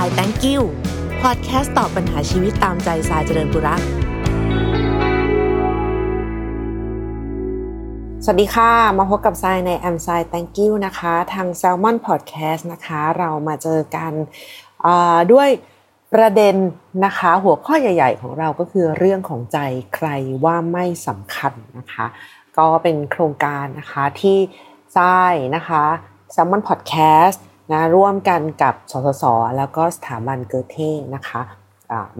าย thank you พอดแคสต์ตอบปัญหาชีวิตตามใจสายเจริญบุรักสวัสดีค่ะ มาพบกับทรายใน a m s i Thank you นะคะ ทาง Salmon Podcast นะคะ เรามาเจอกันด้วยประเด็นนะคะ หัวข้อใหญ่ ๆ ของเราก็คือเรื่องของใจใครว่าไม่สำคัญนะคะ ก็เป็นโครงการนะคะที่ทรายนะคะ Salmon Podcast นะร่วมกันกับสสส แล้วก็สถาบันเกิร์เทนะคะ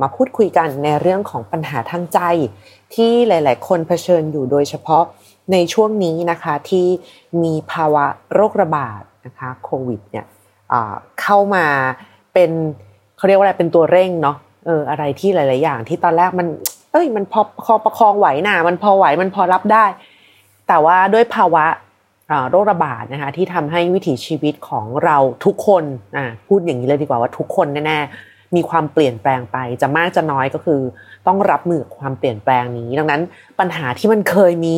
มาพูดคุยกันในเรื่องของปัญหาทางใจ ที่หลาย ๆ คนเผชิญอยู่โดยเฉพาะในช่วงนี้นะคะที่มีภาวะโรคระบาดนะคะโควิดเนี่ยเข้ามาเป็นเขาเรียกว่าอะไรเป็นตัวเร่งเนาะเอออะไรที่หลาย ๆ อย่างที่ตอนแรกมันเอ้ยมันพอพอประคองไหวหนามันพอไหวมันพอรับได้ แต่ว่าด้วยภาวะ โรคระบาดนะคะที่ทำให้วิถีชีวิตของเราทุกคนพูดอย่างนี้เลยดีกว่าว่าทุกคนแน่ๆมีความเปลี่ยนแปลงไปจะมากจะน้อยก็คือ ต้องรับมือกับความเปลี่ยนแปลงนี้ ดังนั้นปัญหาที่มันเคยมี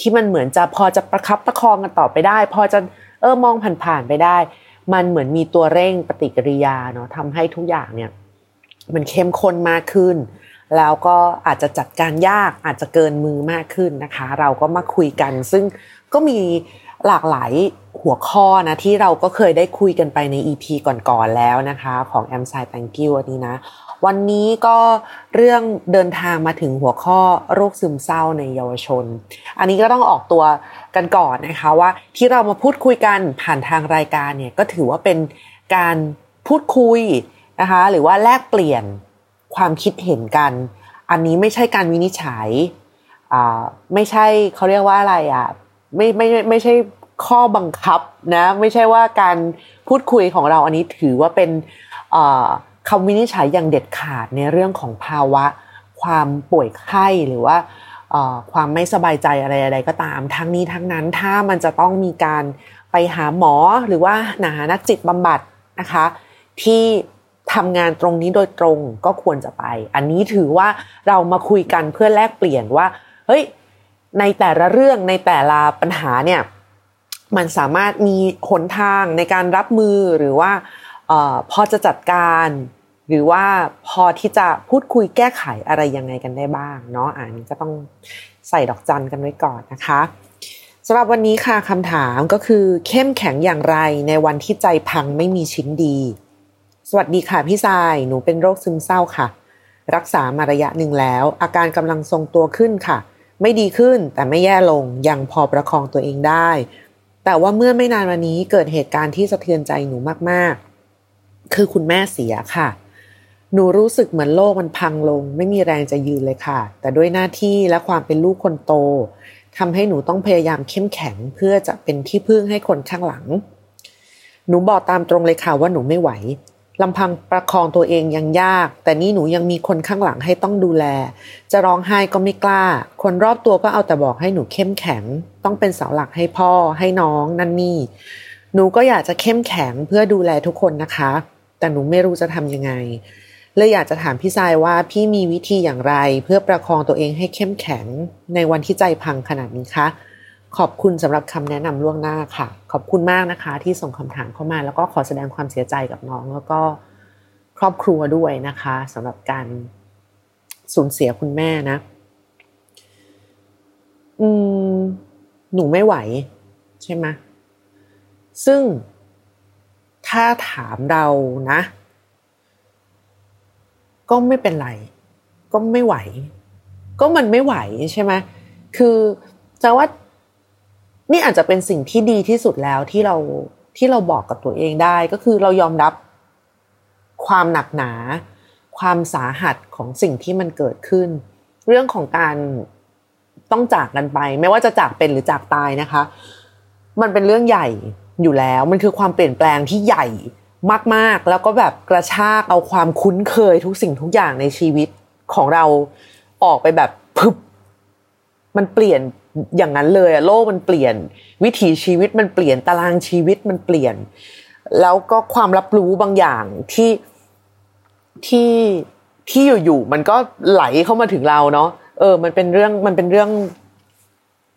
ที่มันเหมือนจะพอจะประคับประคองกันต่อไปได้ พอจะเออมองผ่านๆไปได้ มันเหมือนมีตัวเร่งปฏิกิริยาเนาะทำให้ทุกอย่างเนี่ยมันเข้มข้นมากขึ้น แล้วก็อาจจะจัดการยากอาจจะเกินมือมากขึ้นนะคะ เราก็มาคุยกัน ซึ่ง ก็มีหลากหลายหัวข้อนะที่เราก็เคยได้คุยกันไปใน EP ก่อนๆแล้วนะคะของ a m s i Thank you วันนี้นะ วันนี้ก็เรื่องเดินทางมาถึงหัวข้อโรคซึมเศร้าในเยาวชน อันนี้ก็ต้องออกตัวกันก่อนนะคะว่าที่เรามาพูดคุยกันผ่านทางรายการเนี่ยก็ถือว่าเป็นการพูดคุยนะคะหรือว่าแลกเปลี่ยนความคิดเห็นกัน อันนี้ไม่ใช่การวินิจฉัยไม่ใช่เขาเรียกว่าอะไรอะ ไม่ไม่ไม่ใช่ข้อบังคับนะ ไม่ใช่ว่าการพูดคุยของเราอันนี้ถือว่าเป็นคำวินิจฉัยอย่างเด็ดขาดในเรื่องของภาวะ ความป่วยไข้หรือว่าความไม่สบายใจอะไรอะไรก็ตาม ทั้งนี้ทั้งนั้นถ้ามันจะต้องมีการไปหาหมอหรือว่าหานักจิตบำบัดนะคะ ที่ทำงานตรงนี้โดยตรงก็ควรจะไป อันนี้ถือว่าเรามาคุยกันเพื่อแลกเปลี่ยนว่า เฮ้ย ในแต่ละเรื่องในแต่ละปัญหาเนี่ยมันสามารถมีหนทางในการรับมือหรือว่าออพอจะจัดการ หรือว่าพอที่จะพูดคุยแก้ไขอะไรยังไงกันได้บ้างเนาะอันนี้ก็ต้องใส่ดอกจันกันไว้ก่อนนะคะสำหรับวันนี้ค่ะคำถามก็คือเข้มแข็งอย่างไรในวันที่ใจพังไม่มีชิ้นดี สวัสดีค่ะพี่ทรายหนูเป็นโรคซึมเศร้าค่ะ รักษามาระยะหนึ่งแล้ว อาการกำลังทรงตัวขึ้นค่ะ ไม่ดีขึ้นแต่ไม่แย่ลงยังพอประคองตัวเองได้ แต่ว่าเมื่อไม่นานวันนี้เกิดเหตุการณ์ที่สะเทือนใจหนูมากๆ คือคุณแม่เสียค่ะ หนูรู้สึกเหมือนโลกมันพังลง ไม่มีแรงจะยืนเลยค่ะ แต่ด้วยหน้าที่และความเป็นลูกคนโตทำให้หนูต้องพยายามเข้มแข็งเพื่อจะเป็นที่พึ่งให้คนข้างหลัง หนูบอกตามตรงเลยค่ะว่าหนูไม่ไหว ลำพังประคองตัวเองยังยาก แต่นี่หนูยังมีคนข้างหลังให้ต้องดูแล จะร้องไห้ก็ไม่กล้า คนรอบตัวก็เอาแต่บอกให้หนูเข้มแข็ง ต้องเป็นเสาหลักให้พ่อให้น้องนั่นนี่ หนูก็อยากจะเข้มแข็งเพื่อดูแลทุกคนนะคะ แต่หนูไม่รู้จะทำยังไงเลยอยากจะถามพี่ทรายว่าพี่มีวิธีอย่างไร เพื่อประคองตัวเองให้เข้มแข็งในวันที่ใจพังขนาดนี้คะ ขอบคุณสำหรับคำแนะนำล่วงหน้าค่ะ ขอบคุณมากนะคะ ที่ส่งคำถามเข้ามา แล้วก็ขอแสดงความเสียใจกับน้อง แล้วก็ครอบครัวด้วยนะคะสำหรับการสูญเสียคุณแม่นะ อืม หนูไม่ไหว ใช่ไหมซึ่งถ้าถามเรานะ ก็ไม่เป็นไร ก็ไม่ไหว ก็มันไม่ไหวใช่ไหมคือจะว่า นี่อาจจะเป็นสิ่งที่ดีที่สุดแล้วที่เราที่เราบอกกับตัวเองได้ก็คือเรายอมรับความหนักหนา ความสาหัสของสิ่งที่มันเกิดขึ้น เรื่องของการต้องจากกันไป ไม่ว่าจะจากเป็นหรือจากตายนะคะ มันเป็นเรื่องใหญ่อยู่แล้วมันคือความเปลี่ยนแปลงที่ใหญ่มากๆ แล้วก็แบบกระชากเอาความคุ้นเคยทุกสิ่งทุกอย่างในชีวิตของเราออกไปแบบพึบมันเปลี่ยน อย่างนั้นเลยอะโลกมันเปลี่ยน วิถีชีวิตมันเปลี่ยนตารางชีวิตมันเปลี่ยน แล้วก็ความรับรู้บางอย่างที่ที่ที่อยู่ๆมันก็ไหลเข้ามาถึงเราเนาะเออ มันเป็นเรื่องมันเป็นเรื่อง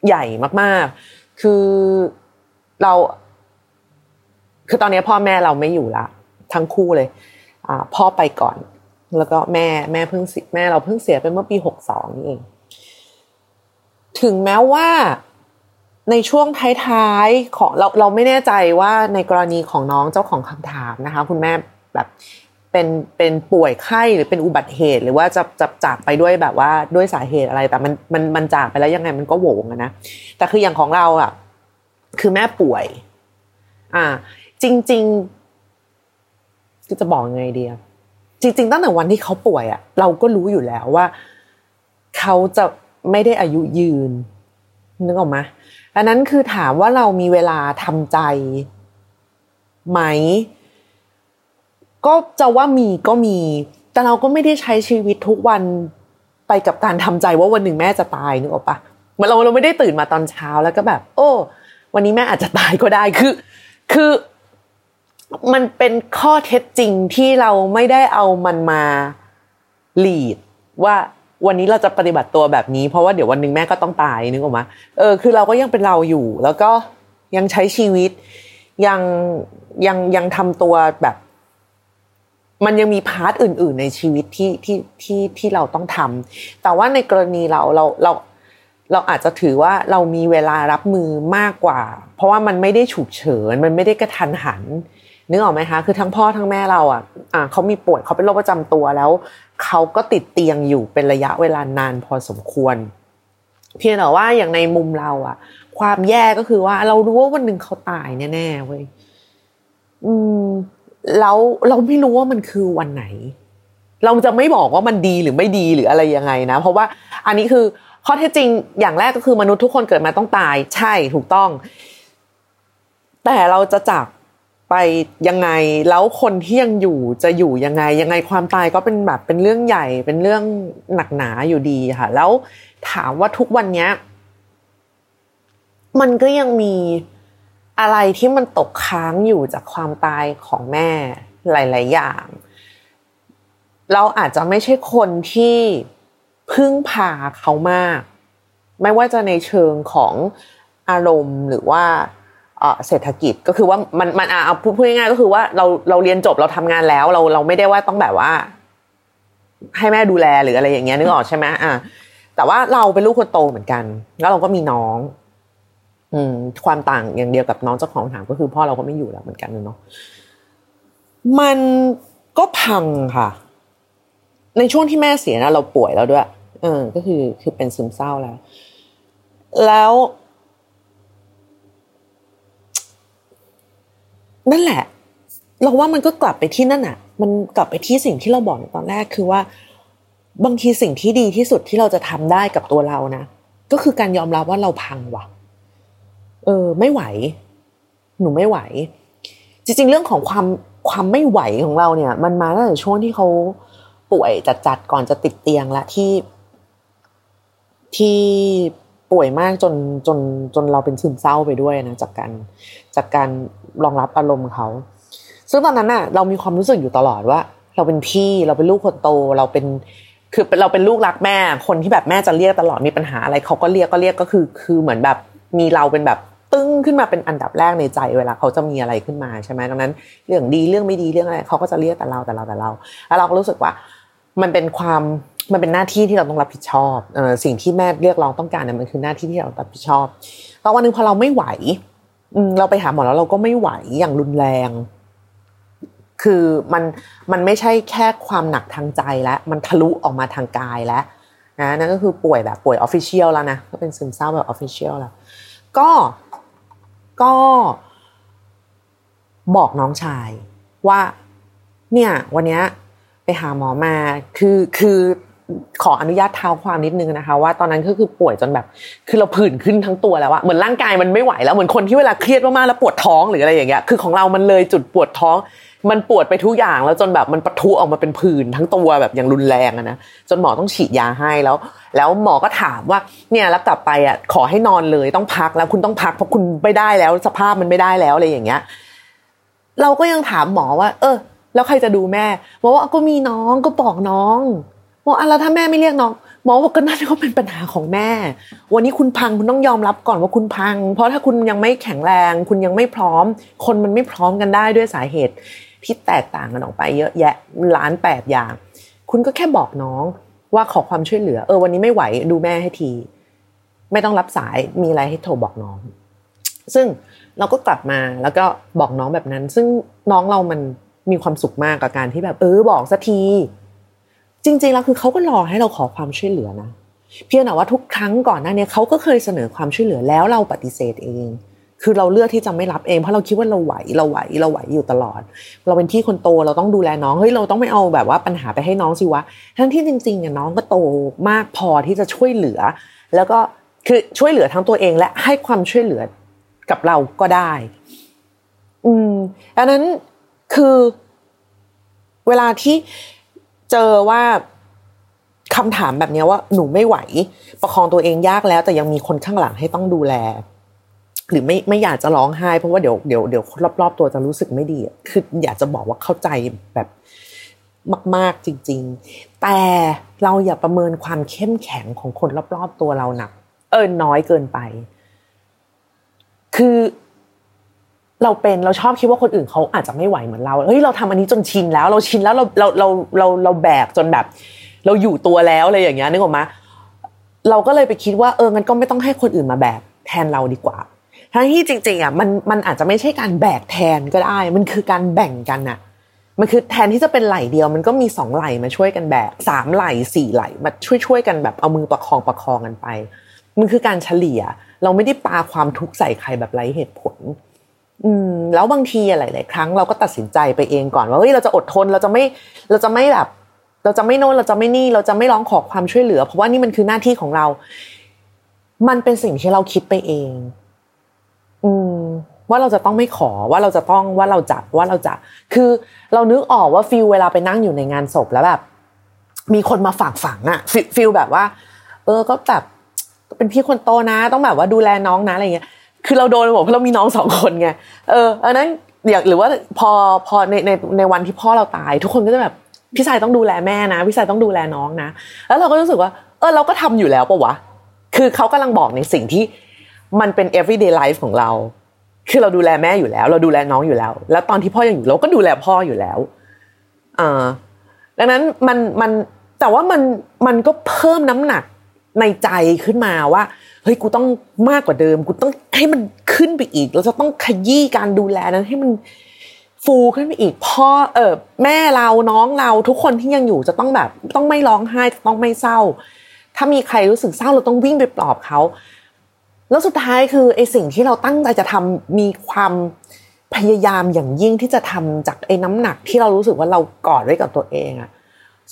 ใหญ่มากๆ คือเรา คือตอนนี้พ่อแม่เราไม่อยู่ละทั้งคู่เลย อ่า พ่อไปก่อน แล้วก็แม่แม่เพิ่งแม่เราเพิ่งเสียไปเมื่อปีหกสองนี่เอง ถึงแม้ว่าในช่วงท้ายๆของเราเราไม่แน่ใจว่าในกรณีของน้องเจ้าของคำถามนะคะ คุณแม่แบบเป็นเป็นป่วยไข้หรือเป็นอุบัติเหตุ หรือว่าจะจะจากไปด้วยแบบว่าด้วยสาเหตุอะไรแต่มันมันมันจากไปแล้วยังไงมันก็โหวงนะแต่คืออย่างของเราอะคือแม่ป่วย อ่า จริงๆจะบอกยังไงดีจริง ๆ ตั้งแต่วันที่เขาป่วยอะ เราก็รู้อยู่แล้วว่า เขาจะ ไม่ได้อายุยืนนึกออกไหมอันนั้นคือถามว่าเรามีเวลาทำใจไหม ก็จะว่ามีก็มี แต่เราก็ไม่ได้ใช้ชีวิตทุกวันไปกับการทำใจว่าวันหนึ่งแม่จะตายนึกออกปะเมื่อเราเราไม่ได้ตื่นมาตอนเช้าแล้วก็แบบ โอ้ วันนี้แม่อาจจะตายก็ได้คือ คือมันเป็นข้อเท็จจริงที่เราไม่ได้เอามันมาหลีดว่า วันนี้เราจะปฏิบัติตัวแบบนี้ เพราะว่าเดี๋ยววันหนึ่งแม่ก็ต้องตายนึกออกมาเออคือเราก็ยังเป็นเราอยู่ แล้วก็ยังใช้ชีวิต ยังยังยังทำตัวแบบ มันยังมีพาร์ทอื่น ๆ ในชีวิตที่ที่ที่ที่เราต้องทำแต่ว่าในกรณีเราเราเราเราอาจจะถือว่าเรามีเวลารับมือมากกว่า เพราะว่ามันไม่ได้ฉุกเฉิน มันไม่ได้กระทันหัน นึกออกไหมคะ คือทั้งพ่อทั้งแม่เราอะอ่าเขามีป่วยเขาเป็นโรคประจำตัวแล้วเขาก็ติดเตียงอยู่เป็นระยะเวลานานพอสมควร เพียงแต่ว่าอย่างในมุมเราอะ ความแย่ก็คือว่าเรารู้ว่าวันหนึ่งเขาตายแน่ๆเว้ยอืมแล้วเราไม่รู้ว่ามันคือวันไหน เราจะไม่บอกว่ามันดีหรือไม่ดีหรืออะไรยังไงนะ เพราะว่าอันนี้คือข้อเท็จจริงอย่างแรกก็คือมนุษย์ทุกคนเกิดมาต้องตาย ใช่ถูกต้อง แต่เราจะจาก ไปยังไงแล้วคนที่ยังอยู่จะอยู่ยังไง ยังไงความตายก็เป็นแบบเป็นเรื่องใหญ่ เป็นเรื่องหนักหนาอยู่ดีค่ะ แล้วถามว่าทุกวันนี้มันก็ยังมีอะไรที่มันตกค้างอยู่จากความตายของแม่หลาย ๆ อย่าง เราอาจจะไม่ใช่คนที่พึ่งพาเขามาก ไม่ว่าจะในเชิงของอารมณ์หรือว่า เศรษฐกิจก็คือว่ามันมันอะเอาพูดง่ายๆก็คือว่าเราเราเรียนจบเราทำงานแล้ว เราเราไม่ได้ว่าต้องแบบว่า ให้แม่ดูแลหรืออะไรอย่างเงี้ยนึกออกใช่ไหมอะแต่ว่าเราเป็นลูกคนโตเหมือนกัน แล้วเราก็มีน้อง อืม ความต่างอย่างเดียวกับน้องเจ้าของถามก็คือพ่อเราก็ไม่อยู่แล้วเหมือนกันเนาะมันก็พังค่ะ ในช่วงที่แม่เสียนะเราป่วยแล้วด้วยเออก็คือคือเป็นซึมเศร้าแล้ว แล้ว นั่นแหละ เราว่ามันก็กลับไปที่นั่นอะมันกลับไปที่สิ่งที่เราบอกในตอนแรกคือว่า บางทีสิ่งที่ดีที่สุดที่เราจะทำได้กับตัวเรานะก็คือการยอมรับว่าเราพังว่ะ เออ ไม่ไหว หนูไม่ไหว จริง ๆ เรื่องของความความไม่ไหวของเราเนี่ย มันมาตั้งแต่ช่วงที่เขาป่วยจัดๆก่อนจะติดเตียงละที่ที่ ป่วยมากจนจนจนเราเป็นซึมเศร้าไปด้วยนะจากการจากการรองรับอารมณ์เขา ซึ่งตอนนั้นน่ะ เรามีความรู้สึกอยู่ตลอดว่า เราเป็นพี่เราเป็นลูกคนโตเราเป็นคือเราเป็นลูกรักแม่ คนที่แบบแม่จะเรียกตลอดมีปัญหาอะไรเขาก็เรียกก็เรียกก็คือ คือเหมือนแบบมีเราเป็นแบบตึ้งขึ้นมาเป็นอันดับแรกในใจเวลาเขาจะมีอะไรขึ้นมาใช่ไหมดังนั้น เรื่องดีเรื่องไม่ดีเรื่องอะไรเขาก็จะเรียกแต่เราแต่เราแต่เราแล้วเราก็รู้สึกว่า มันเป็นความ มันเป็นหน้าที่ที่เราต้องรับผิดชอบเออสิ่งที่แม่เรียกร้องต้องการเนี่ยมันคือหน้าที่ที่เรารับผิดชอบตอนวันหนึ่งพอเราไม่ไหวเราไปหาหมอแล้วเราก็ไม่ไหวอย่างรุนแรง คือมันมันไม่ใช่แค่ความหนักทางใจแล้วมันทะลุออกมาทางกายแล้วนะนั่นก็คือป่วยแบบป่วยออฟฟิเชียลแล้วนะก็เป็นซึมเศร้าแบบออฟฟิเชียลแล้วก็ก็บอกน้องชายว่า เนี่ย วันนี้ไปหาหมอมา คือคือ ขออนุญาตเท้าความนิดนึงนะคะ ว่าตอนนั้นก็คือป่วยจนแบบ คือเราผื่นขึ้นทั้งตัวแล้วอะเหมือนร่างกายมันไม่ไหวแล้วเหมือนคนที่เวลาเครียดมากๆแล้วปวดท้องหรืออะไรอย่างเงี้ยคือของเรามันเลยจุดปวดท้อง มันปวดไปทุกอย่างแล้วจนแบบมันปะทุออกมาเป็นผื่นทั้งตัวแบบอย่างรุนแรงอะนะจนหมอต้องฉีดยาให้แล้ว แล้วหมอก็ถามว่าเนี่ยแล้วกลับไปอะขอให้นอนเลยต้องพักแล้วคุณต้องพักเพราะคุณไม่ได้แล้วสภาพมันไม่ได้แล้วอะไรอย่างเงี้ยเราก็ยังถามหมอว่า เออ แล้วใครจะดูแม่บอกว่าก็มีน้องก็บอกน้อง บอกอะไรถ้าแม่ไม่เรียกน้องหมอบอกก็นั่นก็เป็นปัญหาของแม่ วันนี้คุณพังคุณต้องยอมรับก่อนว่าคุณพัง เพราะถ้าคุณยังไม่แข็งแรง คุณยังไม่พร้อม คนมันไม่พร้อมกันได้ด้วยสาเหตุที่แตกต่างกันออกไปเยอะแยะล้านแปดอย่าง คุณก็แค่บอกน้องว่าขอความช่วยเหลือ เออวันนี้ไม่ไหวดูแม่ให้ที ไม่ต้องรับสายมีอะไรให้โทรบอกน้อง ซึ่งเราก็กลับมาแล้วก็บอกน้องแบบนั้น ซึ่งน้องเรามันมีความสุขมากกับการที่แบบ เออบอกสักที จริงๆแล้วคือเขาก็รอให้เราขอความช่วยเหลือนะเพียงแต่ว่าทุกครั้งก่อนหน้านี้เขาก็เคยเสนอความช่วยเหลือแล้วเราปฏิเสธเอง คือเราเลือกที่จะไม่รับเองเพราะเราคิดว่าเราไหวเราไหวเราไหวอยู่ตลอด เราเป็นที่คนโตเราต้องดูแลน้องเฮ้ยเราต้องไม่เอาแบบว่าปัญหาไปให้น้องสิวะทั้งที่จริงๆเนี่ยน้องก็โตมากพอที่จะช่วยเหลือ แล้วก็คือช่วยเหลือทั้งตัวเองและให้ความช่วยเหลือกับเราก็ได้ อืมดังนั้นคือเวลาที่ เจอว่าคำถามแบบนี้ว่าหนูไม่ไหว ประคองตัวเองยากแล้วแต่ยังมีคนข้างหลังให้ต้องดูแล หรือไม่ไม่อยากจะร้องไห้ เพราะว่าเดี๋ยวเดี๋ยวเดี๋ยวรอบๆตัวจะรู้สึกไม่ดีคืออยากจะบอกว่าเข้าใจแบบมาก ๆจริง ๆ แต่เราอย่าประเมินความเข้มแข็งของคนรอบๆตัวเราหนัก เออน้อยเกินไป คือ เราเป็นเราชอบคิดว่าคนอื่นเขาอาจจะไม่ไหวเหมือนเราเฮ้ยเราทำอันนี้จนชินแล้ว เราชินแล้วเราเราเราเราเราแบกจนแบบ เราอยู่ตัวแล้วอะไรอย่างเงี้ยนึกออกมาเราก็เลยไปคิดว่าเอองั้นก็ไม่ต้องให้คนอื่นมาแบกแทนเราดีกว่าทั้งที่จริงๆอะมันมันอาจจะไม่ใช่การแบกแทนก็ได้ มันคือการแบ่งกันอะมันคือแทนที่จะเป็นไหลเดียว มันก็มีสองไหลมาช่วยกันแบกสามไหลสี่ไหลมาช่วยช่วยกันแบบเอามือประคองประคองกันไป มันคือการเฉลี่ย เราไม่ได้ปาความทุกข์ใส่ใครแบบไร้เหตุผล อืมแล้วบางทีหลาย ๆ ครั้งเราก็ตัดสินใจไปเองก่อนว่าเฮ้ยเราจะอดทนเราจะไม่เราจะไม่แบบ เราจะไม่โน้นเราจะไม่นี่เราจะไม่ร้องขอความช่วยเหลือ เพราะว่านี่มันคือหน้าที่ของเรา มันเป็นสิ่งที่เราคิดไปเอง อืม ว่าเราจะต้องไม่ขอว่าเราจะต้องว่าเราจะว่าเราจะ คือเรานึกออกว่า feel เวลาไปนั่งอยู่ในงานศพแล้วแบบ มีคนมาฝากฝังอะ feel แบบว่า เออก็แบบเป็นพี่คนโตนะ ต้องแบบว่าดูแลน้องนะอะไรเงี้ย คือเราโดนบอกเพราะเรามีน้องสองคนไงเอออันนั้นอย่างหรือว่าพอพอในในในวันที่พ่อเราตาย ทุกคนก็จะแบบพี่ชายต้องดูแลแม่นะพี่ชายต้องดูแลน้องนะ แล้วเราก็รู้สึกว่า เออเราก็ทำอยู่แล้วปะวะคือเขากำลังบอกในสิ่งที่มันเป็น everyday life ของเรา คือเราดูแลแม่อยู่แล้ว เราดูแลน้องอยู่แล้ว แล้วตอนที่พ่อยังอยู่เราก็ดูแลพ่ออยู่แล้วอ่าดังนั้นมันมันแต่ว่ามันมันก็เพิ่มน้ำหนัก ในใจขึ้นมาว่าเฮ้ยกูต้องมากกว่าเดิม กูต้องให้มันขึ้นไปอีกเราจะต้องขยี้การดูแลนั้นให้มันฟูขึ้นไปอีกพ่อเออแม่เราน้องเราทุกคนที่ยังอยู่จะต้องแบบ ต้องไม่ร้องไห้ต้องไม่เศร้า ถ้ามีใครรู้สึกเศร้าเราต้องวิ่งไปปลอบเขาแล้วสุดท้ายคือไอสิ่งที่เราตั้งใจจะทำมีความพยายามอย่างยิ่งที่จะทำจากไอ้น้ำหนักที่เรารู้สึกว่าเรากอดไว้กับตัวเองอะ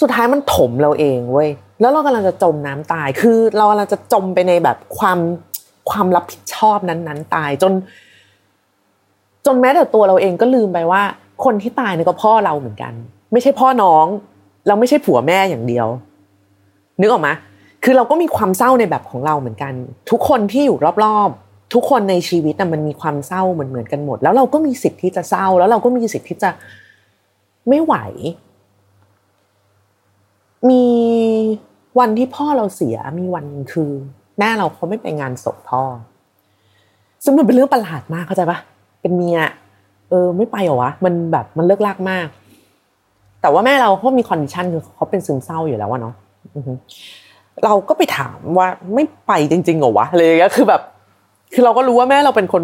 สุดท้ายมันถมเราเองเว้ย แล้วเรากำลังจะจมน้ำตาย คือเรากำลังจะจมไปในแบบความความรับผิดชอบนั้นๆ ตายจน จนแม้แต่ตัวเราเองก็ลืมไปว่า คนที่ตายนี่ก็พ่อเราเหมือนกัน ไม่ใช่พ่อน้อง เราไม่ใช่ผัวแม่อย่างเดียว นึกออกไหมคือเราก็มีความเศร้าในแบบของเราเหมือนกัน ทุกคนที่อยู่รอบๆ ทุกคนในชีวิตมันมีความเศร้าเหมือนเหมือนกันหมด แล้วเราก็มีสิทธิ์ที่จะเศร้า แล้วเราก็มีสิทธิ์ที่จะไม่ไหว มี วันที่พ่อเราเสียมีวันคือแม่เราเขาไม่ไปงานศพพ่อ ซึ่งมันเป็นเรื่องประหลาดมากเข้าใจปะเป็นเมีย เออ ไม่ไปเหรอวะมันแบบมันเลิ่กลั่กมาก แต่ว่าแม่เราเขามี condition คือเขาเป็นซึมเศร้าอยู่แล้ววะเนาะเราก็ไปถามว่าไม่ไปจริงๆเหรอวะอะไรอย่างเงี้ยคือแบบ คือเราก็รู้ว่าแม่เราเป็นคน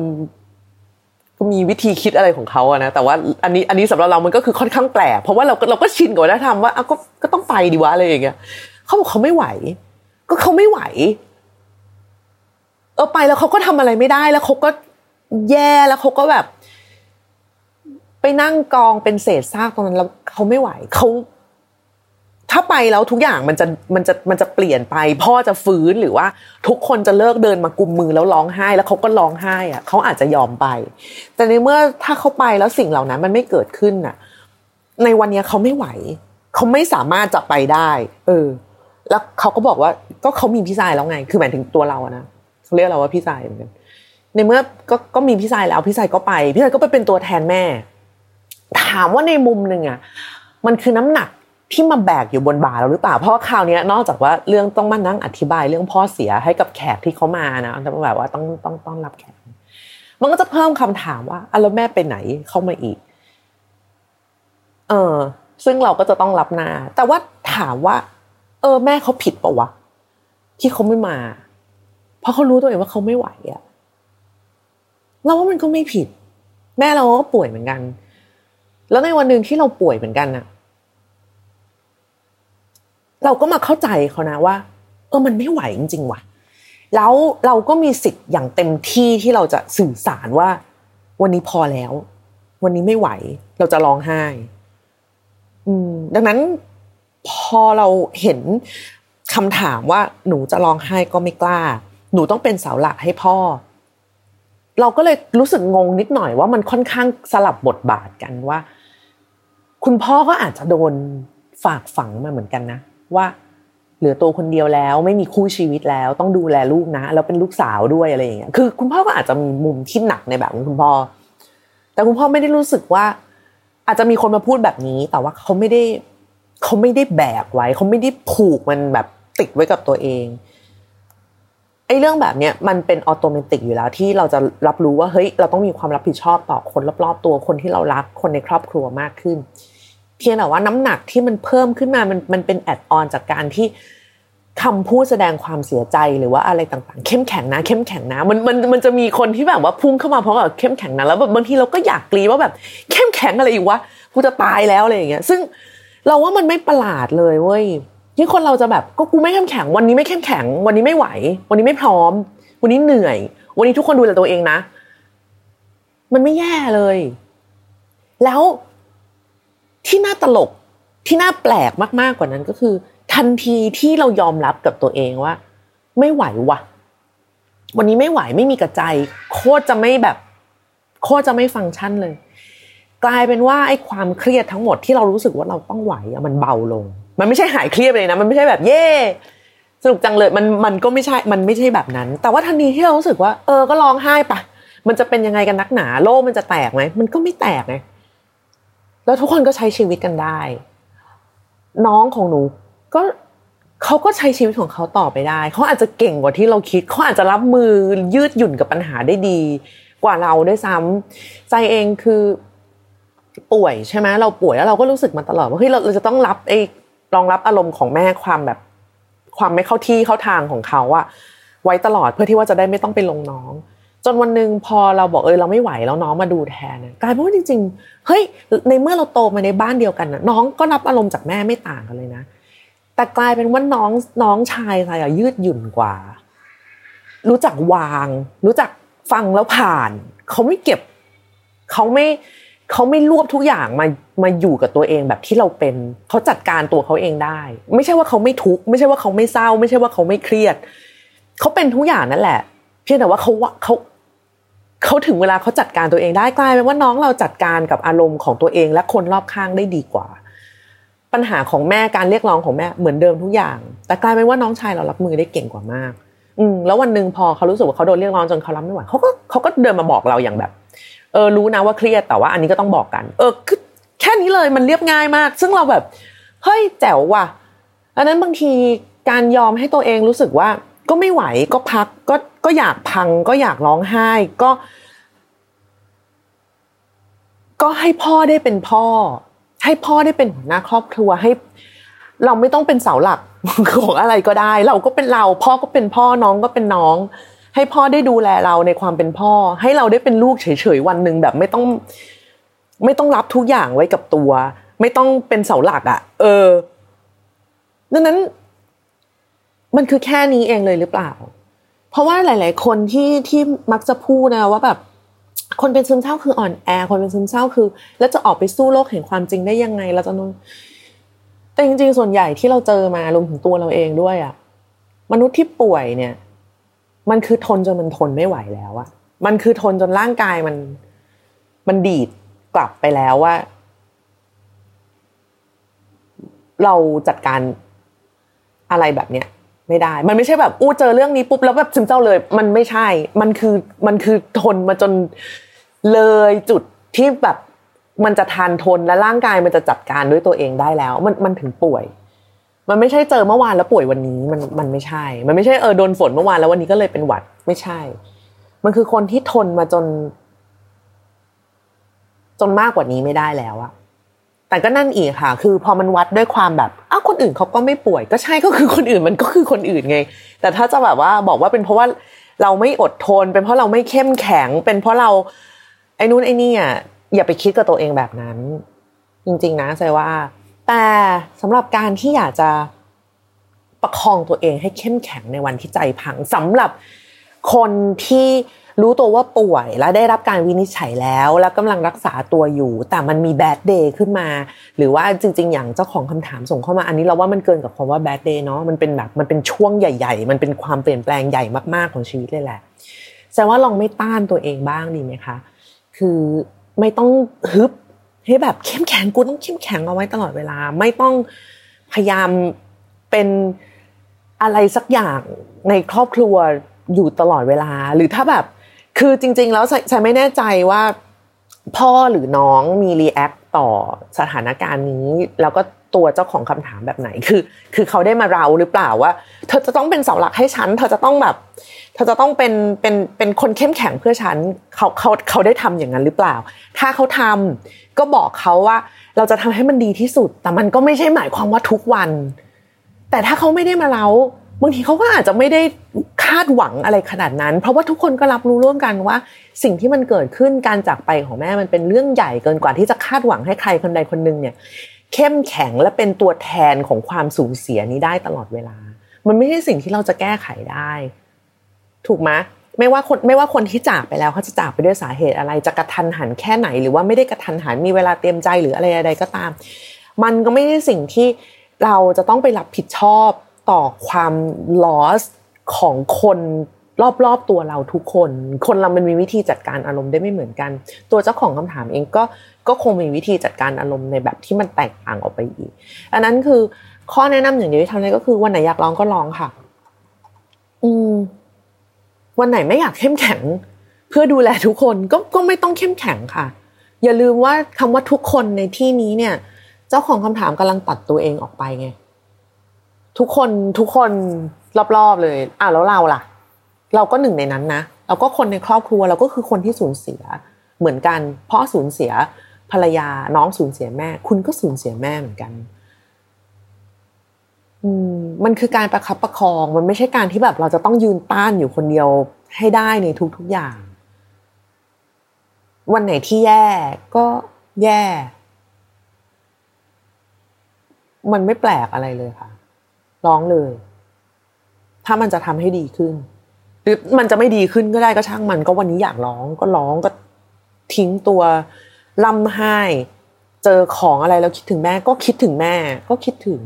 ก็มีวิธีคิดอะไรของเขาอะนะแต่ว่าอันนี้อันนี้สำหรับเรามันก็คือค่อนข้างแปลกเพราะว่าเราก็เราก็ชินกับวัฒนธรรมว่าอะก็ก็ต้องไปดีวะอะไรอย่างเงี้ย เขาบอกเขาไม่ไหว ก็เขาไม่ไหวเออไปแล้วเขาก็ทำอะไรไม่ได้แล้วเขาก็แย่แล้วเขาก็แบบ ไปนั่งกองเป็นเศษซากตรงนั้นแล้วเขาไม่ไหวเขาถ้าไปแล้วทุกอย่างมันจะมันจะมันจะเปลี่ยนไป พ่อจะฟื้นหรือว่า ทุกคนจะเลิกเดินมากุมมือแล้วร้องไห้ แล้วเขาก็ร้องไห้อะเขาอาจจะยอมไป แต่ในเมื่อถ้าเขาไปแล้วสิ่งเหล่านั้นมันไม่เกิดขึ้นน่ะ ในวันนี้เขาไม่ไหวเขาไม่สามารถจะไปได้ เออ แล้วเขาก็บอกว่าก็เขามีพี่ชายแล้วไง คือหมายถึงตัวเราอะนะเขาเรียกเราว่าพี่ชายเหมือนกัน ในเมื่อก็ก็มีพี่ชายแล้วพี่ชายก็ไป พี่ชายก็ไปเป็นตัวแทนแม่ ถามว่าในมุมหนึ่งอะมันคือน้ำหนักที่มาแบกอยู่บนบ่าเราหรือเปล่า เพราะคราวนี้นอกจากว่าเรื่องต้องมานั่งอธิบายเรื่องพ่อเสียให้กับแขกที่เขามานะแต่แบบว่าต้องต้องต้องรับแขก มันก็จะเพิ่มคำถามว่าอะแล้วแม่ไปไหนเข้ามาอีก เออซึ่งเราก็จะต้องรับหน้า แต่ว่าถามว่า เออแม่เขาผิดปะวะที่เขาไม่มา เพราะเขารู้ตัวเองว่าเขาไม่ไหวอะเราว่ามันก็ไม่ผิด แม่เราก็ป่วยเหมือนกัน แล้วในวันหนึ่งที่เราป่วยเหมือนกันน่ะเราก็มาเข้าใจเขานะว่า เออมันไม่ไหวจริงๆว่ะ แล้วเราก็มีสิทธิ์อย่างเต็มที่ที่เราจะสื่อสารว่า วันนี้พอแล้ว วันนี้ไม่ไหว เราจะร้องไห้ อืม ดังนั้น พอเราเห็นคำถามว่าหนูจะร้องไห้ก็ไม่กล้า หนูต้องเป็นเสาหลักให้พ่อ เราก็เลยรู้สึกงงนิดหน่อยว่ามันค่อนข้างสลับบทบาทกันว่า คุณพ่อก็อาจจะโดนฝากฝังมาเหมือนกันนะ ว่าเหลือตัวคนเดียวแล้วไม่มีคู่ชีวิตแล้ว ต้องดูแลลูกนะแล้วเป็นลูกสาวด้วยอะไรอย่างเงี้ยคือ คุณพ่อก็อาจจะมีมุมที่หนักในแบบของคุณพ่อ แต่คุณพ่อไม่ได้รู้สึกว่า อาจจะมีคนมาพูดแบบนี้ แต่ว่าเขาไม่ได้ เขาไม่ได้แบกไว้เขาไม่ได้ผูกมันแบบติดไว้กับตัวเองไอ้เรื่องแบบเนี้ยมันเป็นออโตเมติกอยู่แล้วที่เราจะรับรู้ว่าเฮ้ยเราต้องมีความรับผิดชอบต่อคนรอบๆตัวคนที่เรารักคนในครอบครัวมากขึ้น เพียงแต่ว่าน้ำหนักที่มันเพิ่มขึ้นมามันมันเป็นแอดออนจากการที่คำพูดแสดงความเสียใจหรือว่าอะไรต่างๆ เข้มแข็งนะ เข้มแข็งนะ มันมันมันจะมีคนที่แบบว่าพุ่งเข้ามาเพราะแบบเข้มแข็งนะแล้วแบบบางทีเราก็อยากกรีว่าแบบเข้มแข็งอะไรอีกวะกูจะตายแล้วอะไรอย่างเงี้ยซึ่ง เราว่ามันไม่ประหลาดเลยเว้ยที่คนเราจะแบบก็กูไม่เข้มแข็ง วันนี้ไม่เข้มแข็ง วันนี้ไม่ไหว วันนี้ไม่พร้อม วันนี้เหนื่อย วันนี้ทุกคนดูแลตัวเองนะ มันไม่แย่เลย แล้วที่น่าตลกที่น่าแปลกมากๆกว่านั้นก็คือ ทันทีที่เรายอมรับกับตัวเองว่า ไม่ไหววะวันนี้ไม่ไหวไม่มีกระใจ โคตรจะไม่แบบ โคตรจะไม่ฟังก์ชันเลย กลายเป็นว่าไอ้ความเครียดทั้งหมดที่เรารู้สึกว่าเราต้องไหวอะมันเบาลง มันไม่ใช่หายเครียดเลยนะ มันไม่ใช่แบบเย่สนุกจังเลยมันมันก็ไม่ใช่มันไม่ใช่แบบนั้น แต่ว่าทันทีที่เรารู้สึกว่า เออก็ร้องไห้ปะมันจะเป็นยังไงกันนักหนาโลกมันจะแตกไหมมันก็ไม่แตกไงแล้วทุกคนก็ใช้ชีวิตกันได้ น้องของหนูก็เขาก็ใช้ชีวิตของเขาต่อไปได้ เขาอาจจะเก่งกว่าที่เราคิด เขาอาจจะรับมือยืดหยุ่นกับปัญหาได้ดี กว่าเราด้วยซ้ำใจเองคือ ป่วยใช่ไหมเราป่วยแล้วเราก็รู้สึกมาตลอดว่าเฮ้ยเราเราจะต้องรับไอ้รองรับอารมณ์ของแม่ความแบบ ความไม่เข้าที่เข้าทางของเขาอะไว้ตลอดเพื่อที่ว่าจะได้ไม่ต้องไปลงน้อง จนวันหนึ่งพอเราบอกเออเราไม่ไหวแล้วน้องมาดูแทนกลายเป็นว่าจริงๆเฮ้ยในเมื่อเราโตมาในบ้านเดียวกันนะน้องก็รับอารมณ์จากแม่ไม่ต่างกันเลยนะ แต่กลายเป็นว่าน้องน้องชายค่ะยืดหยุ่นกว่า รู้จักวาง รู้จักฟังแล้วผ่าน เขาไม่เก็บ เขาไม่ เขาไม่รวบทุกอย่างมามาอยู่กับตัวเองแบบที่เราเป็นเขาจัดการตัวเขาเองได้ ไม่ใช่ว่าเขาไม่ทุกข์ไม่ใช่ว่าเขาไม่เศร้า ไม่ใช่ว่าเขาไม่เครียดเขาเป็นทุกอย่างนั่นแหละ เพียงแต่ว่าเขาเขาเขาถึงเวลาเขาจัดการตัวเองได้กลายเป็นว่าน้องเราจัดการกับอารมณ์ของตัวเองและคนรอบข้างได้ดีกว่า ปัญหาของแม่การเรียกร้องของแม่เหมือนเดิมทุกอย่าง แต่กลายเป็นว่าน้องชายเรารับมือได้เก่งกว่ามาก อืมแล้ววันหนึ่งพอเขารู้สึกว่าเขาโดนเรียกร้องจนเขารับไม่ไหวเขาก็เขาก็เดินมาบอกเราอย่างแบบ เออรู้นะว่าเครียดแต่ว่าอันนี้ก็ต้องบอกกัน เออคือแค่นี้เลยมันเรียบง่ายมาก ซึ่งเราแบบเฮ้ยแจ๋วว่ะอันนั้นบางทีการยอมให้ตัวเองรู้สึกว่าก็ก็ไม่ไหวก็พักก็ก็อยากพัง ก็อยากร้องไห้ก็ ก็ให้พ่อได้เป็นพ่อ ให้พ่อได้เป็นหัวหน้าครอบครัวให้ เราไม่ต้องเป็นเสาหลักของอะไรก็ได้ เราก็เป็นเรา พ่อก็เป็นพ่อน้องก็เป็นน้อง ให้พ่อได้ดูแลเราในความเป็นพ่อ ให้เราได้เป็นลูกเฉยๆวันหนึ่งแบบไม่ต้อง ไม่ต้องรับทุกอย่างไว้กับตัว ไม่ต้องเป็นเสาหลักอะ่ะ เออดังนั้น มันคือแค่นี้เองเลยหรือเปล่า เพราะว่าหลาย ๆ คนที่ที่มักจะพูดนะว่าแบบคนเป็นซึมเศร้าคืออ่อนแอ คนเป็นซึมเศร้าคือ แล้วจะออกไปสู้โลกแห่งความจริงได้ยังไงเราจะนแต่จริง ๆ ส่วนใหญ่ที่เราเจอมารวมถึงตัวเราเองด้วยอะมนุษย์ที่ป่วยเนี่ย มันคือทนจนมันทนไม่ไหวแล้วอะมันคือทนจนร่างกายมัน มันดีดกลับไปแล้วว่า เราจัดการอะไรแบบเนี้ยไม่ได้ มันไม่ใช่แบบอู้เจอเรื่องนี้ปุ๊บแล้วแบบซึมเศร้าเลย มันไม่ใช่ มันคือมันคือทนมาจนเลยจุดที่แบบมันจะทานทนและร่างกายมันจะจัดการด้วยตัวเองได้แล้ว มันมันถึงป่วย มันไม่ใช่เจอเมื่อวานแล้วป่วยวันนี้มันมันไม่ใช่ มันไม่ใช่เออโดนฝนเมื่อวานแล้ววันนี้ก็เลยเป็นหวัดไม่ใช่ มันคือคนที่ทนมาจน จนมากกว่านี้ไม่ได้แล้วอะแต่ก็นั่นอีกค่ะ คือพอมันวัดด้วยความแบบอ้าวคนอื่นเขาก็ไม่ป่วย ก็ใช่ก็คือคนอื่นมันก็คือคนอื่นไง แต่ถ้าจะแบบว่าบอกว่าเป็นเพราะว่าเราไม่อดทน เป็นเพราะเราไม่เข้มแข็ง เป็นเพราะเรา ไอ้นู้นไอ้นี่อะอย่าไปคิดกับตัวเองแบบนั้น จริง ๆ นะใจว่า แต่สำหรับการที่อยากจะประคองตัวเองให้เข้มแข็งในวันที่ใจพังสำหรับคนที่รู้ตัวว่าป่วยและได้รับการวินิจฉัยแล้ว แล้วกำลังรักษาตัวอยู่ แต่มันมีแบดเดย์ขึ้นมา หรือว่าจริง ๆ อย่างเจ้าของคำถามส่งเข้ามาอันนี้เราว่ามันเกินกับคำว่าแบดเดย์เนาะมันเป็นแบบมันเป็นช่วงใหญ่ ๆ มันเป็นความเปลี่ยนแปลงใหญ่มากๆของชีวิตเลยแหละแต่ว่าลองไม่ต้านตัวเองบ้างดีไหมคะ คือไม่ต้องฮึบ ให้แบบเข้มแข็งกูต้องเข้มแข็งเอาไว้ตลอดเวลา ไม่ต้องพยายามเป็นอะไรสักอย่างในครอบครัวอยู่ตลอดเวลา หรือถ้าแบบ คือจริง ๆ แล้วใช่ไม่แน่ใจว่าพ่อหรือน้องมีรีแอคต่อสถานการณ์นี้ แล้วก็ ตัวเจ้าของคำถามแบบไหนคือ คือเขาได้มาเราหรือเปล่าว่า เธอจะต้องเป็นเสาหลักให้ฉัน เธอจะต้องแบบเธอจะต้องเป็นเป็นเป็นคนเข้มแข็งเพื่อฉันเขาเขาเขาได้ทำอย่างนั้นหรือเปล่า ถ้าเขาทำก็บอกเขาว่า เราจะทำให้มันดีที่สุด แต่มันก็ไม่ใช่หมายความว่าทุกวัน แต่ถ้าเขาไม่ได้มาเล่าบางทีเขาก็อาจจะไม่ได้คาดหวังอะไรขนาดนั้น เพราะว่าทุกคนก็รับรู้ร่วมกันว่า สิ่งที่มันเกิดขึ้นการจากไปของแม่มันเป็นเรื่องใหญ่เกินกว่าที่จะคาดหวังให้ใครคนใดคนหนึ่งเนี่ย เข้มแข็งและเป็นตัวแทนของความสูญเสียนี้ได้ตลอดเวลา มันไม่ใช่สิ่งที่เราจะแก้ไขได้ ถูกไหมไม่ว่าคนไม่ว่าคนที่จากไปแล้วเขาจะจากไปด้วยสาเหตุอะไร จะกระทันหันแค่ไหน หรือว่าไม่ได้กระทันหันมีเวลาเตรียมใจหรืออะไรใดก็ตาม มันก็ไม่ใช่สิ่งที่เราจะต้องไปรับผิดชอบต่อความ loss ของคนรอบๆตัวเราทุกคน คนเรามันมีวิธีจัดการอารมณ์ได้ไม่เหมือนกัน ตัวเจ้าของคำถามเองก็ ก็คงมีวิธีจัดการอารมณ์ในแบบที่มันแตกต่างออกไปอีก อันนั้นคือข้อแนะนำอย่างเดียวที่ทำได้ก็คือวันไหนอยากร้องก็ร้องค่ะ อืม วันไหนไม่อยากเข้มแข็ง เพื่อดูแลทุกคนก็ก็ไม่ต้องเข้มแข็งค่ะ อย่าลืมว่าคำว่าทุกคนในที่นี้เนี่ย เจ้าของคำถามกำลังตัดตัวเองออกไปไงทุกคนทุกคนรอบๆเลยอะแล้วเราล่ะ เราก็หนึ่งในนั้นนะเราก็คนในครอบครัวเราก็คือคนที่สูญเสียเหมือนกัน เพราะสูญเสีย ภรรยาน้องสูญเสียแม่ คุณก็สูญเสียแม่เหมือนกันอืมมันคือการประคับประคอง มันไม่ใช่การที่แบบเราจะต้องยืนต้านอยู่คนเดียวให้ได้ในทุกๆอย่าง วันไหนที่แย่ก็แย่ มันไม่แปลกอะไรเลยค่ะ ร้องเลย ถ้ามันจะทำให้ดีขึ้น หรือมันจะไม่ดีขึ้นก็ได้ก็ช่างมัน ก็วันนี้อยากร้องก็ร้องก็ทิ้งตัว ล่ำไห้ เจอของอะไรแล้วคิดถึงแม่ก็คิดถึงแม่ ก็คิดถึง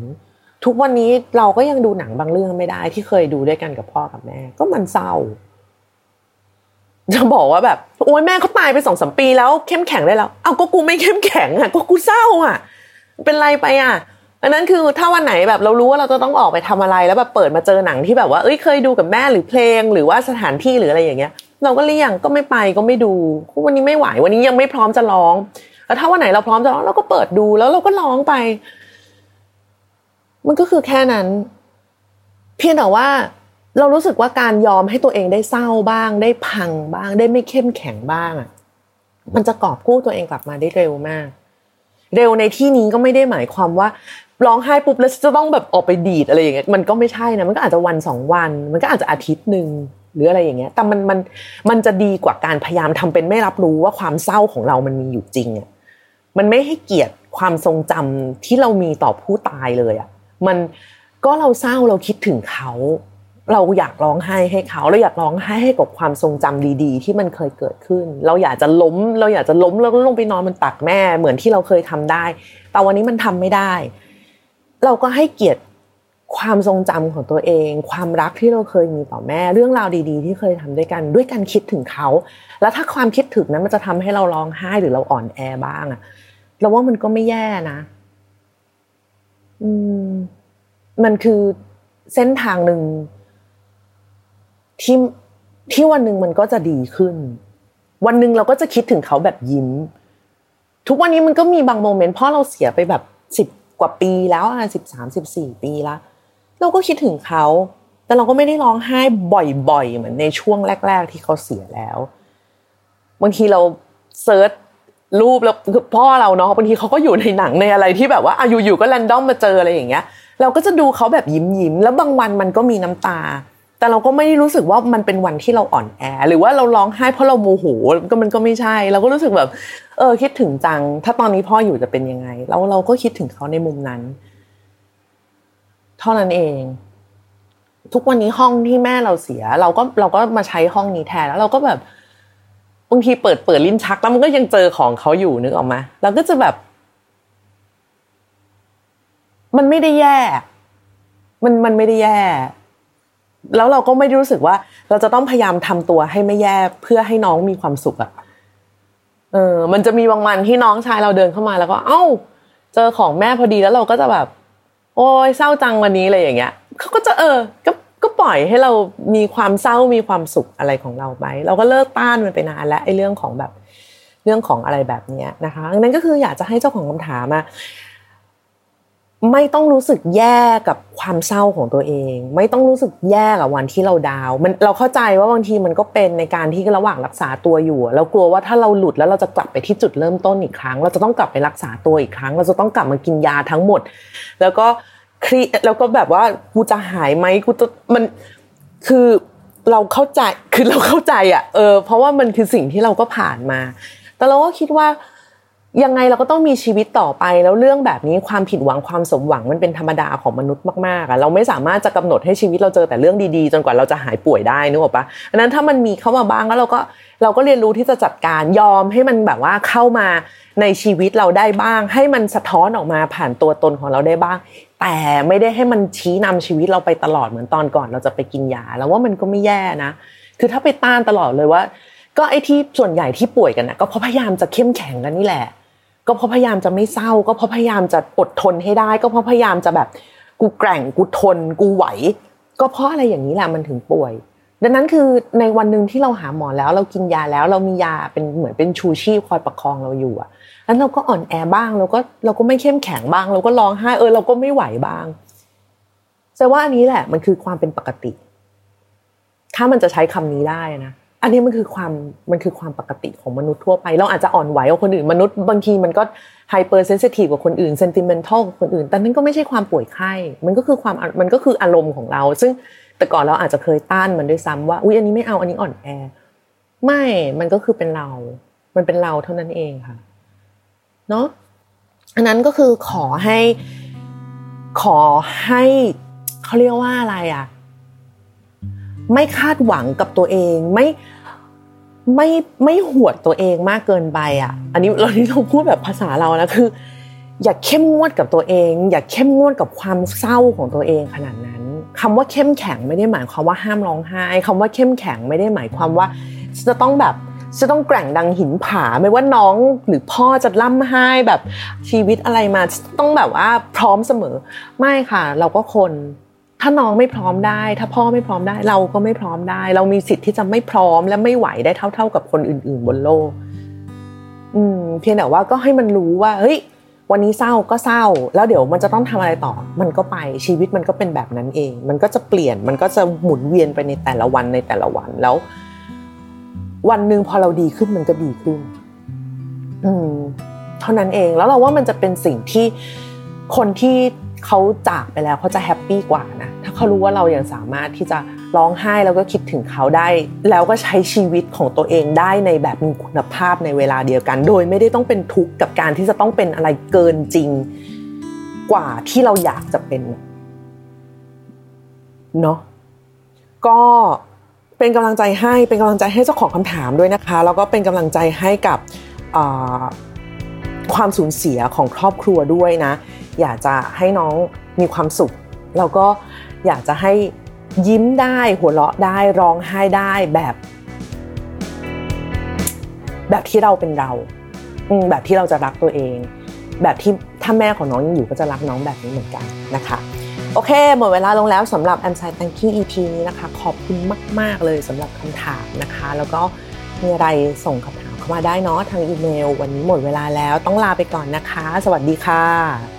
ทุกวันนี้เราก็ยังดูหนังบางเรื่องไม่ได้ที่เคยดูด้วยกันกับพ่อกับแม่ ก็มันเศร้าจะบอกว่าแบบโอ้ยแม่เขาตายไปสองสมปีแล้วเข้มแข็งได้แล้วเอาก็กูไม่เข้มแข็งอะก็กูเศร้าอะ เป็นไรไปอะอันนั้นคือถ้าวันไหนแบบเรารู้ว่าเราจะต้องออกไปทำอะไรแล้วแบบเปิดมาเจอหนังที่แบบว่าเอ้ยเคยดูกับแม่หรือเพลง หรือว่าสถานที่หรืออะไรอย่างเงี้ย เราก็เลี่ยงก็ไม่ไปก็ไม่ดูวันนี้ไม่ไหววันนี้ยังไม่พร้อมจะร้องแล้วถ้าวันไหนเราพร้อมจะร้องเราก็เปิดดูแล้วเราก็ร้องไป มันก็คือแค่นั้น เพียงแต่ว่า เรารู้สึกว่าการยอมให้ตัวเองได้เศร้าบ้าง ได้พังบ้าง ได้ไม่เข้มแข็งบ้างอะมันจะกอบกู้ตัวเองกลับมาได้เร็วมาก เร็วในที่นี้ก็ไม่ได้หมายความว่าร้องไห้ปุ๊บแล้วจะต้องแบบออกไปดีดอะไรอย่างเงี้ยมันก็ไม่ใช่นะมันก็อาจจะวันสองวัน มันก็อาจจะอาทิตย์หนึ่ง หรืออะไรอย่างเงี้ยแต่มันมันมันจะดีกว่าการพยายามทำเป็นไม่รับรู้ว่าความเศร้าของเรามันมีอยู่จริงอะมันไม่ให้เกียรติความทรงจำที่เรามีต่อผู้ตายเลยอะมันก็เราเศร้าเราคิดถึงเขา เราอยากร้องไห้ให้เขาเราอยากร้องไห้ให้กับความทรงจำดีๆ ที่มันเคยเกิดขึ้น เราอยากจะล้ม เราอยากจะล้มแล้วลงไปนอนบนตักแม่เหมือนที่เราเคยทำได้ แต่วันนี้มันทำไม่ได้ เราก็ให้เกียรติ ความทรงจำของตัวเอง ความรักที่เราเคยมีต่อแม่ เรื่องราวดีๆ ที่เคยทำด้วยกันด้วยการคิดถึงเขา แล้วถ้าความคิดถึงนั้นมันจะทำให้เราร้องไห้หรือเราอ่อนแอบ้างอะเราว่ามันก็ไม่แย่นะ อืม มันคือเส้นทางหนึ่งที่ที่วันหนึ่งมันก็จะดีขึ้น วันหนึ่งเราก็จะคิดถึงเขาแบบยิ้ม ทุกวันนี้มันก็มีบางโมเมนต์พราะเราเสียไปแบบสิบกว่าปีแล้วอะสิบสามสิบสี่ปีและ เราก็คิดถึงเขา แต่เราก็ไม่ได้ร้องไห้บ่อยๆ เหมือนในช่วงแรก ๆ ที่เขาเสียแล้ว บางทีเราเซิร์ชรูปแล้วพ่อเราเนาะบางทีเขาก็อยู่ในหนังในอะไรที่แบบว่าอาอยู่ๆก็แรนดอมมาเจออะไรอย่างเงี้ย เราก็จะดูเขาแบบยิ้มยิ้มแล้วบางวันมันก็มีน้ำตา แต่เราก็ไม่ได้รู้สึกว่ามันเป็นวันที่เราอ่อนแอ หรือว่าเราร้องไห้เพราะเราโมโหก็มันก็ไม่ใช่ เราก็รู้สึกแบบ เออคิดถึงจัง ถ้าตอนนี้พ่ออยู่จะเป็นยังไง แล้วเราก็คิดถึงเขาในมุมนั้น เท่านั้นเอง ทุกวันนี้ห้องที่แม่เราเสีย เราก็เราก็มาใช้ห้องนี้แทนแล้วเราก็แบบบางทีเปิดเปิดลิ้นชักแล้วมันก็ยังเจอของเขาอยู่นึกออกไหมเราก็จะแบบ มันไม่ได้แย่ มันมันไม่ได้แย่ แล้วเราก็ไม่ได้รู้สึกว่า เราจะต้องพยายามทำตัวให้ไม่แย่เพื่อให้น้องมีความสุขอะเออ มันจะมีบางวันที่น้องชายเราเดินเข้ามาแล้วก็ เอ้า เจอของแม่พอดีแล้วเราก็จะแบบ โอ้ยเศร้าจังวันนี้อะไรอย่างเงี้ยเขาก็จะเออก็ก็ปล่อยให้เรามีความเศร้ามีความสุขอะไรของเราไป เราก็เลิกต้านมันไปนานแล้วไอ้เรื่องของแบบเรื่องของอะไรแบบเนี้ยนะคะดังนั้นก็คืออยากจะให้เจ้าของคำถามมา ไม่ต้องรู้สึกแย่กับความเศร้าของตัวเอง ไม่ต้องรู้สึกแย่กับวันที่เราดาว มันเราเข้าใจว่าบางทีมันก็เป็นในการที่ระหว่างรักษาตัวอยู่เรากลัวว่าถ้าเราหลุดแล้วเราจะกลับไปที่จุดเริ่มต้นอีกครั้ง เราจะต้องกลับไปรักษาตัวอีกครั้ง เราจะต้องกลับมากินยาทั้งหมด แล้วก็ครีแล้วก็แบบว่ากูจะหายไหมกูจะมันคือเราเข้าใจคือเราเข้าใจอะเออเพราะว่ามันคือสิ่งที่เราก็ผ่านมา แต่เราก็คิดว่า ยังไงเราก็ต้องมีชีวิตต่อไปแล้วเรื่องแบบนี้ความผิดหวังความสมหวังมันเป็นธรรมดาของมนุษย์มากๆอะเราไม่สามารถจะกำหนดให้ชีวิตเราเจอแต่เรื่องดีๆ จนกว่าเราจะหายป่วยได้นึกออกปะอันนั้นถ้ามันมีเข้ามาบ้างแล้วเราก็เราก็เรียนรู้ที่จะจัดการยอมให้มันแบบว่าเข้ามาในชีวิตเราได้บ้าง ให้มันสะท้อนออกมาผ่านตัวตนของเราได้บ้าง แต่ไม่ได้ให้มันชี้นำชีวิตเราไปตลอดเหมือนตอนก่อนเราจะไปกินยา แล้วว่ามันก็ไม่แย่นะ คือถ้าไปต้านตลอดเลยว่า ก็ไอ้ที่ส่วนใหญ่ที่ป่วยกันนะก็เพราะพยายามจะเข้มแข็งกันนี่แหละ ก็เพราะพยายามจะไม่เศร้า ก็เพราะพยายามจะอดทนให้ได้ ก็เพราะพยายามจะแบบกูแกร่งกูทน กูไหว ก็เพราะอะไรอย่างนี้แหละมันถึงป่วย ดังนั้นคือในวันหนึ่งที่เราหาหมอแล้ว เรากินยาแล้วเรามียาเป็นเหมือนเป็นชูชีพคอยประคองเราอยู่อะแล้วเราก็อ่อนแอบ้างเราก็เราก็ไม่เข้มแข็งบ้าง เราก็ร้องไห้เออเราก็ไม่ไหวบ้างแต่ว่าอันนี้แหละมันคือความเป็นปกติ ถ้ามันจะใช้คำนี้ได้นะ อันนี้มันคือความมันคือความปกติของมนุษย์ทั่วไป เราอาจจะอ่อนไหวกว่าคนอื่นมนุษย์บางทีมันก็ไฮเปอร์เซนซิทีฟกว่าคนอื่นเซนติเมนทัลกว่าคนอื่น แต่นั่นก็ไม่ใช่ความป่วยไข้ มันก็คือความมันก็คืออารมณ์ของเรา ซึ่งแต่ก่อนเราอาจจะเคยต้านมันด้วยซ้ำว่าอุ้ยอันนี้ไม่เอาอันนี้อ่อนแอ ไม่ มันก็คือเป็นเรา มันเป็นเราเท่านั้นเองค่ะเนาะอันนั้นก็คือขอให้ขอให้เขาเรียกว่าอะไรอะ ไม่คาดหวังกับตัวเอง ไม่ไม่ไม่หวดตัวเองมากเกินไปอะ อันนี้เราที่เราพูดแบบภาษาเรานะคือ อย่าเข้มงวดกับตัวเอง อย่าเข้มงวดกับความเศร้าของตัวเองขนาดนั้นคำว่าเข้มแข็งไม่ได้หมายความว่าห้ามร้องไห้คำว่าเข้มแข็งไม่ได้หมายความว่า จะต้องแบบจะต้องแกร่งดังหินผาไม่ว่าน้องหรือพ่อจะล่ำไห้แบบชีวิตอะไรมาต้องแบบว่าพร้อมเสมอ ไม่ค่ะ เราก็คน ถ้าน้องไม่พร้อมได้ ถ้าพ่อไม่พร้อมได้ เราก็ไม่พร้อมได้ เรามีสิทธิ์ที่จะไม่พร้อมและไม่ไหวได้เท่า ๆกับคนอื่น ๆ บนโลก อืม เพียงแต่ว่าก็ให้มันรู้ว่า เฮ้ย วันนี้เศร้าก็เศร้า แล้วเดี๋ยวมันจะต้องทำอะไรต่อ มันก็ไปชีวิตมันก็เป็นแบบนั้นเอง มันก็จะเปลี่ยนมันก็จะหมุนเวียนไปในแต่ละวันในแต่ละวันแล้ว วันหนึ่งพอเราดีขึ้นมันก็ดีขึ้น อืม เท่านั้นเองแล้วเราว่ามันจะเป็นสิ่งที่คนที่ เขาจากไปแล้วเขาจะแฮปปี้กว่านะถ้าเขารู้ว่าเรายังสามารถที่จะร้องไห้แล้วก็คิดถึงเขาได้ แล้วก็ใช้ชีวิตของตัวเองได้ในแบบมีคุณภาพในเวลาเดียวกัน โดยไม่ได้ต้องเป็นทุกข์กับการที่จะต้องเป็นอะไรเกินจริง กว่าที่เราอยากจะเป็นเนาะก็เป็นกำลังใจให้เป็นกำลังใจให้เจ้าของคำถามด้วยนะคะ แล้วก็เป็นกำลังใจให้กับความสูญเสียของครอบครัวด้วยนะ อยากจะให้น้องมีความสุข แล้วก็อยากจะให้ยิ้มได้หัวเราะได้ร้องไห้ได้แบบ แบบที่เราเป็นเราแบบที่เราจะรักตัวเอง แบบที่ถ้าแม่ของน้องยังอยู่ก็จะรักน้องแบบนี้เหมือนกันนะคะโอเค หมดเวลาลงแล้วสำหรับ a m s i Thank you EP นี้นะคะ ขอบคุณมาก ๆ เลยสำหรับคำถามนะคะ แล้วก็มีอะไรส่งคำถามเข้ามาได้เนาะทางอีเมล วันนี้หมดเวลาแล้วต้องลาไปก่อนนะคะ สวัสดีค่ะ